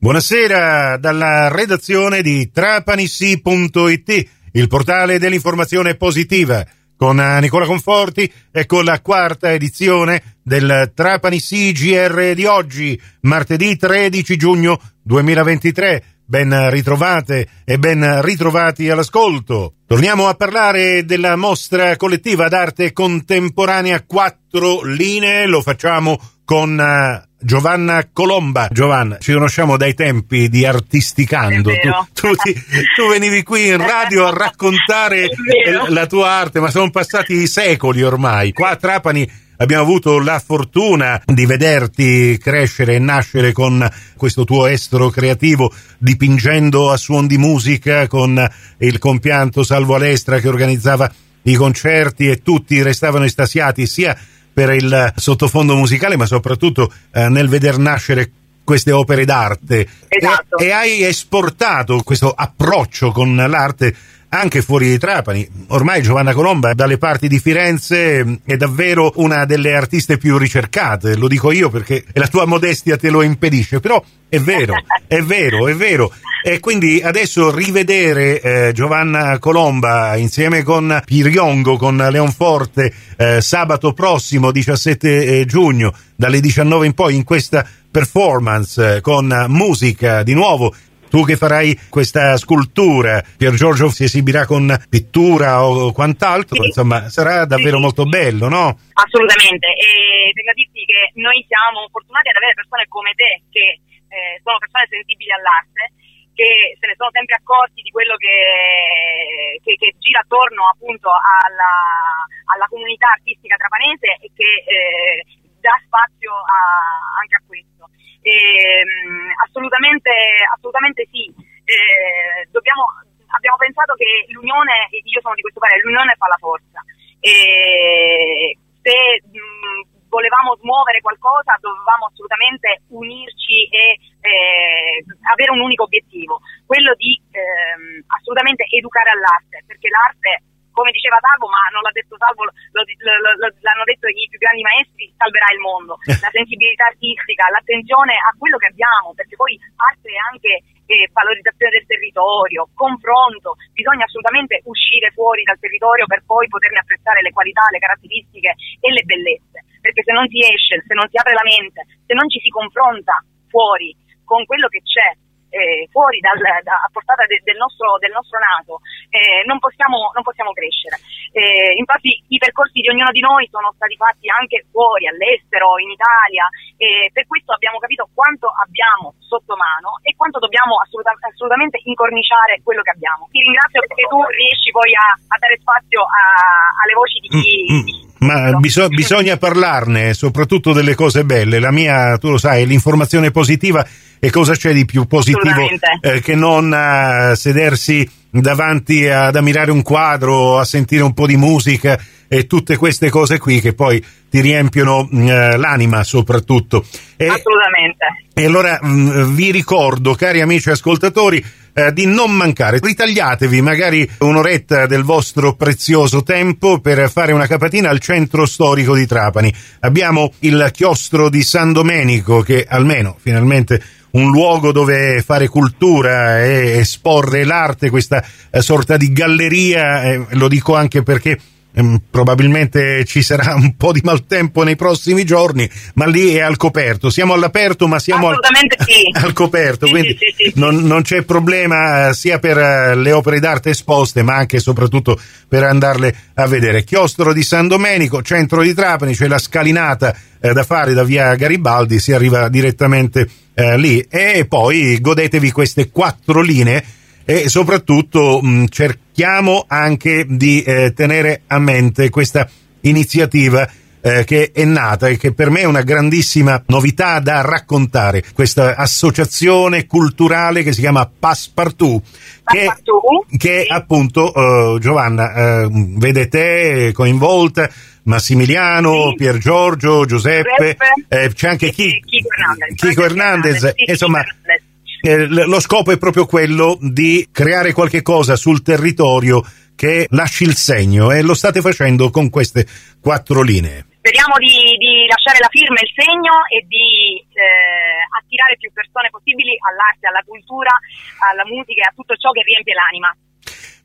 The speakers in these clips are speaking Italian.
Buonasera dalla redazione di trapanissi.it, il portale dell'informazione positiva, con Nicola Conforti e con la quarta edizione del Trapani CGR di oggi, martedì 13 giugno 2023. Ben ritrovate e ben ritrovati all'ascolto. Torniamo a parlare della mostra collettiva d'arte contemporanea Quattro Linee, lo facciamo con eh, Giovanna Colomba. Giovanna, ci conosciamo dai tempi di Artisticando. Tu, tu, ti, tu, venivi qui in radio a raccontare la tua arte, ma sono passati secoli ormai. Qua a Trapani abbiamo avuto la fortuna di vederti crescere e nascere con questo tuo estro creativo, dipingendo a suon di musica con il compianto Salvo Alestra che organizzava i concerti e tutti restavano estasiati sia per il sottofondo musicale, ma soprattutto eh, nel veder nascere queste opere d'arte. Esatto. E, e hai esportato questo approccio con l'arte anche fuori di Trapani. Ormai Giovanna Colomba dalle parti di Firenze è davvero una delle artiste più ricercate, lo dico io perché la tua modestia te lo impedisce, però è vero, è vero, è vero. E quindi adesso rivedere eh, Giovanna Colomba insieme con Piriongo, con Leonforte, eh, sabato prossimo 17 eh, giugno dalle 19 in poi in questa performance eh, con musica di nuovo tu che farai questa scultura, Pier Giorgio si esibirà con pittura o quant'altro, sì. insomma sarà davvero sì. molto bello, no? Assolutamente, e tengo a dirti che noi siamo fortunati ad avere persone come te che eh, sono persone sensibili all'arte che se ne sono sempre accorti di quello che, che, che gira attorno appunto alla, alla, comunità artistica trapanese e che eh, dà spazio a, anche a questo. Ehm, assolutamente, assolutamente sì. Eh, dobbiamo, abbiamo pensato che l'unione, io sono di questo parere, l'unione fa la forza. E se mh, volevamo smuovere qualcosa dovevamo assolutamente unirci e eh, avere un unico obiettivo, quello di eh, assolutamente educare all'arte, perché l'arte come diceva Salvo, ma non l'ha detto Salvo, lo, lo, lo, l'hanno detto i più grandi maestri, salverà il mondo. La sensibilità artistica, l'attenzione a quello che abbiamo, perché poi arte è anche eh, valorizzazione del territorio, confronto, bisogna assolutamente uscire fuori dal territorio per poi poterne apprezzare le qualità, le caratteristiche e le bellezze, perché se non si esce, se non si apre la mente, se non ci si confronta fuori con quello che c'è, eh, fuori dal, da, a portata de, del, nostro, del, nostro, nato, eh, non, possiamo, non, possiamo, crescere. Eh, infatti i percorsi di ognuno di noi sono stati fatti anche fuori, all'estero, in Italia, e per questo abbiamo capito quanto abbiamo sotto mano e quanto dobbiamo assoluta, assolutamente incorniciare quello che abbiamo. Ti ringrazio perché tu riesci poi a, a dare spazio a, alle voci di chi... Mm, mm. Di ma biso- bisogna parlarne, soprattutto delle cose belle. La mia, tu lo sai, è l'informazione positiva e cosa c'è di più positivo eh, che non uh, sedersi davanti ad ammirare un quadro, a sentire un po' di musica e tutte queste cose qui che poi ti riempiono uh, l'anima soprattutto. E, Assolutamente. E allora mh, mm, vi ricordo, cari amici ascoltatori, eh, di non mancare. Ritagliatevi magari un'oretta del vostro prezioso tempo per fare una capatina al centro storico di Trapani. Abbiamo il chiostro di San Domenico che almeno finalmente un luogo dove fare cultura e esporre l'arte, questa eh, sorta di galleria, eh, lo dico anche perché probabilmente ci sarà un po' di maltempo nei prossimi giorni, ma lì è al coperto. Siamo all'aperto, ma siamo al, sì. al, coperto, sì, quindi sì, non, non, c'è problema eh, sia per eh, le opere d'arte esposte, ma anche e soprattutto per andarle a vedere. Chiostro di San Domenico, centro di Trapani, c'è la scalinata eh, da fare da via Garibaldi, si arriva direttamente eh, lì e poi godetevi queste quattro linee e soprattutto mh, cerchiamo anche di eh, tenere a mente questa iniziativa eh, che è nata e che per me è una grandissima novità da raccontare, questa associazione culturale che si chiama Passepartout, che, che appunto uh, Giovanna uh, vede te coinvolta, Massimiliano, sì. Pier Giorgio, Giuseppe, eh, c'è anche chi, Chico Hernandez, Chico Hernandez sì, insomma eh, lo scopo è proprio quello di creare qualche cosa sul territorio che lasci il segno e lo state facendo con queste quattro linee. speriamo di, di, lasciare la firma e il segno e di eh, attirare più persone possibili all'arte, alla cultura, alla musica e a tutto ciò che riempie l'anima.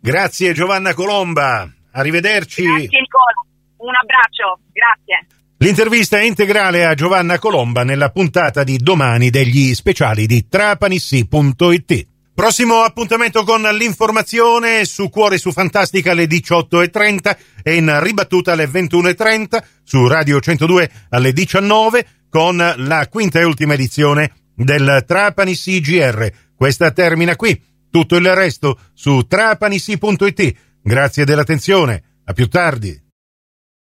Grazie Giovanna Colomba, arrivederci. Grazie Nicola, un abbraccio, grazie. L'intervista è integrale a Giovanna Colomba nella puntata di domani degli speciali di trapanissi.it. Prossimo appuntamento con l'informazione su Cuore su Fantastica alle 18.30 e in ribattuta alle 21.30 su Radio 102 alle 19 con la quinta e ultima edizione del Trapani CGR. Questa termina qui. Tutto il resto su trapanissi.it. Grazie dell'attenzione. A più tardi.